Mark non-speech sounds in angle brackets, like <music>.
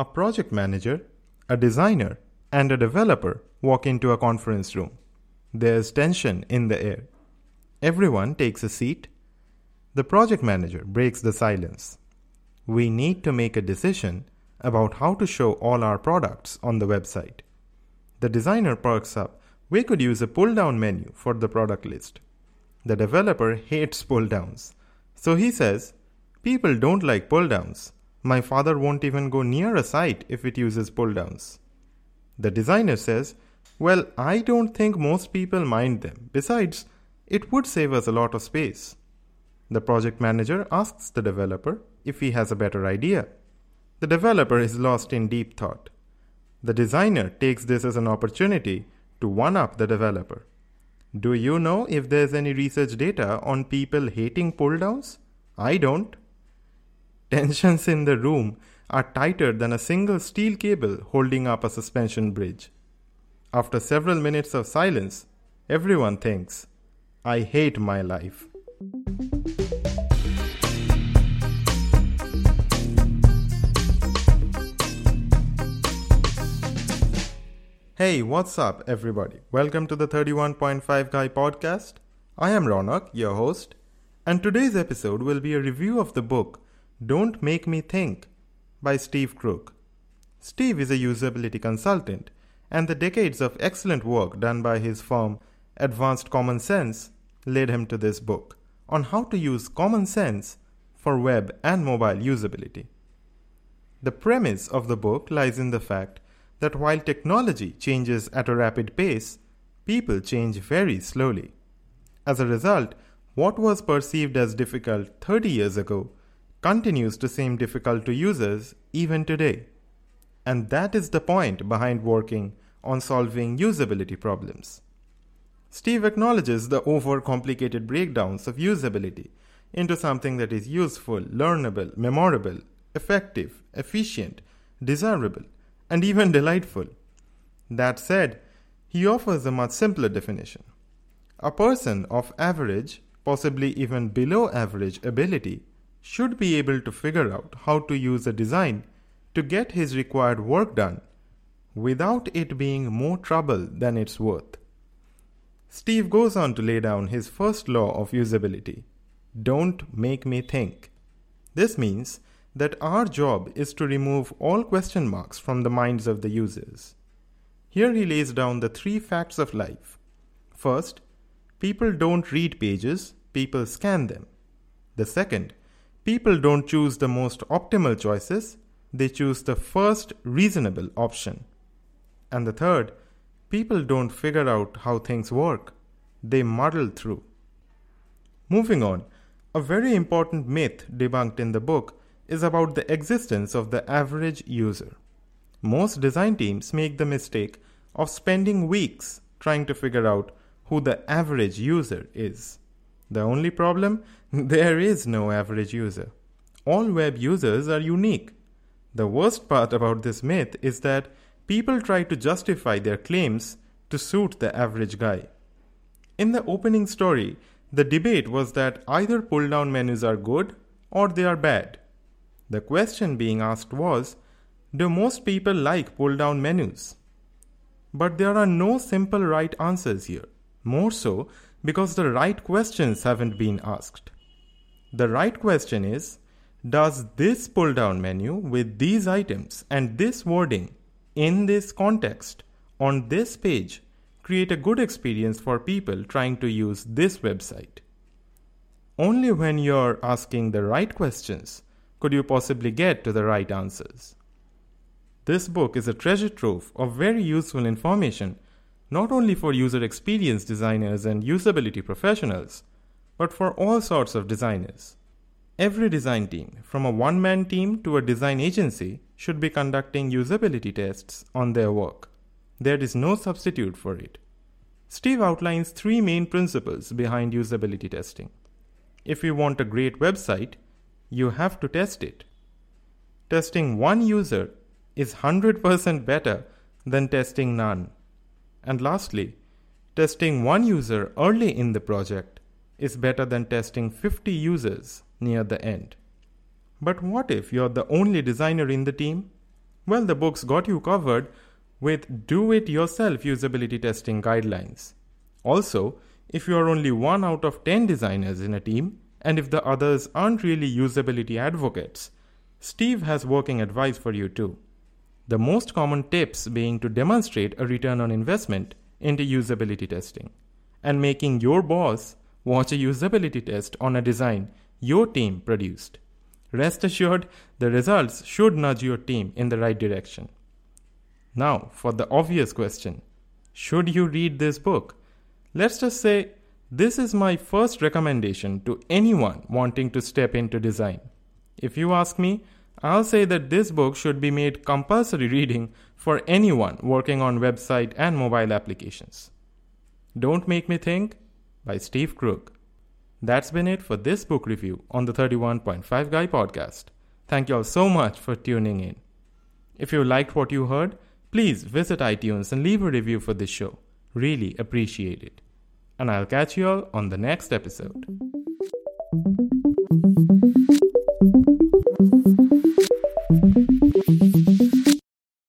A project manager, a designer, and a developer walk into a conference room. There's tension in the air. Everyone takes a seat. The project manager breaks the silence. We need to make a decision about how to show all our products on the website. The designer perks up. We could use a pull down menu for the product list. The developer hates pull downs. So he says, People don't like pull downs. My father won't even go near a site if it uses pull downs. The designer says, Well, I don't think most people mind them. Besides, it would save us a lot of space. The project manager asks the developer if he has a better idea. The developer is lost in deep thought. The designer takes this as an opportunity to one up the developer. Do you know if there's any research data on people hating pull downs? I don't. Tensions in the room are tighter than a single steel cable holding up a suspension bridge. After several minutes of silence, everyone thinks, I hate my life. Hey, what's up, everybody? Welcome to the 31.5 Guy podcast. I am Rounak, your host, and today's episode will be a review of the book Don't Make Me Think by Steve Krug. Steve is a usability consultant, and the decades of excellent work done by his firm Advanced Common Sense led him to this book on how to use common sense for web and mobile usability. The premise of the book lies in the fact that while technology changes at a rapid pace, people change very slowly. As a result, what was perceived as difficult 30 years ago continues to seem difficult to users even today. And that is the point behind working on solving usability problems. Steve acknowledges the overcomplicated breakdowns of usability into something that is useful, learnable, memorable, effective, efficient, desirable, and even delightful. That said, he offers a much simpler definition. A person of average, possibly even below average ability should be able to figure out how to use a design to get his required work done without it being more trouble than it's worth. Steve goes on to lay down his first law of usability don't make me think. This means that our job is to remove all question marks from the minds of the users. Here he lays down the three facts of life. First, people don't read pages, people scan them. The second, people don't choose the most optimal choices, they choose the first reasonable option. And the third, people don't figure out how things work, they muddle through. Moving on, a very important myth debunked in the book is about the existence of the average user. Most design teams make the mistake of spending weeks trying to figure out who the average user is. The only problem? <laughs> There is no average user. All web users are unique. The worst part about this myth is that people try to justify their claims to suit the average guy. In the opening story, the debate was that either pull down menus are good or they are bad. The question being asked was Do most people like pull down menus? But there are no simple right answers here, more so because the right questions haven't been asked. The right question is Does this pull down menu with these items and this wording in this context on this page create a good experience for people trying to use this website? Only when you're asking the right questions could you possibly get to the right answers. This book is a treasure trove of very useful information not only for user experience designers and usability professionals, but for all sorts of designers. Every design team, from a one man team to a design agency, should be conducting usability tests on their work. There is no substitute for it. Steve outlines three main principles behind usability testing. If you want a great website, you have to test it. Testing one user is 100% better than testing none. And lastly, testing one user early in the project is better than testing 50 users near the end. But what if you're the only designer in the team? well, the book's got you covered with do it yourself usability testing guidelines. Also, if you are only one out of 10 designers in a team, and if the others aren't really usability advocates, Steve has working advice for you too. The most common tips being to demonstrate a return on investment into usability testing and making your boss watch a usability test on a design your team produced. Rest assured, the results should nudge your team in the right direction. Now, for the obvious question should you read this book? Let's just say this is my first recommendation to anyone wanting to step into design. If you ask me, I'll say that this book should be made compulsory reading for anyone working on website and mobile applications. Don't Make Me Think by Steve Krug. That's been it for this book review on the 31.5 Guy podcast. Thank you all so much for tuning in. If you liked what you heard, please visit iTunes and leave a review for this show. Really appreciate it. And I'll catch you all on the next episode.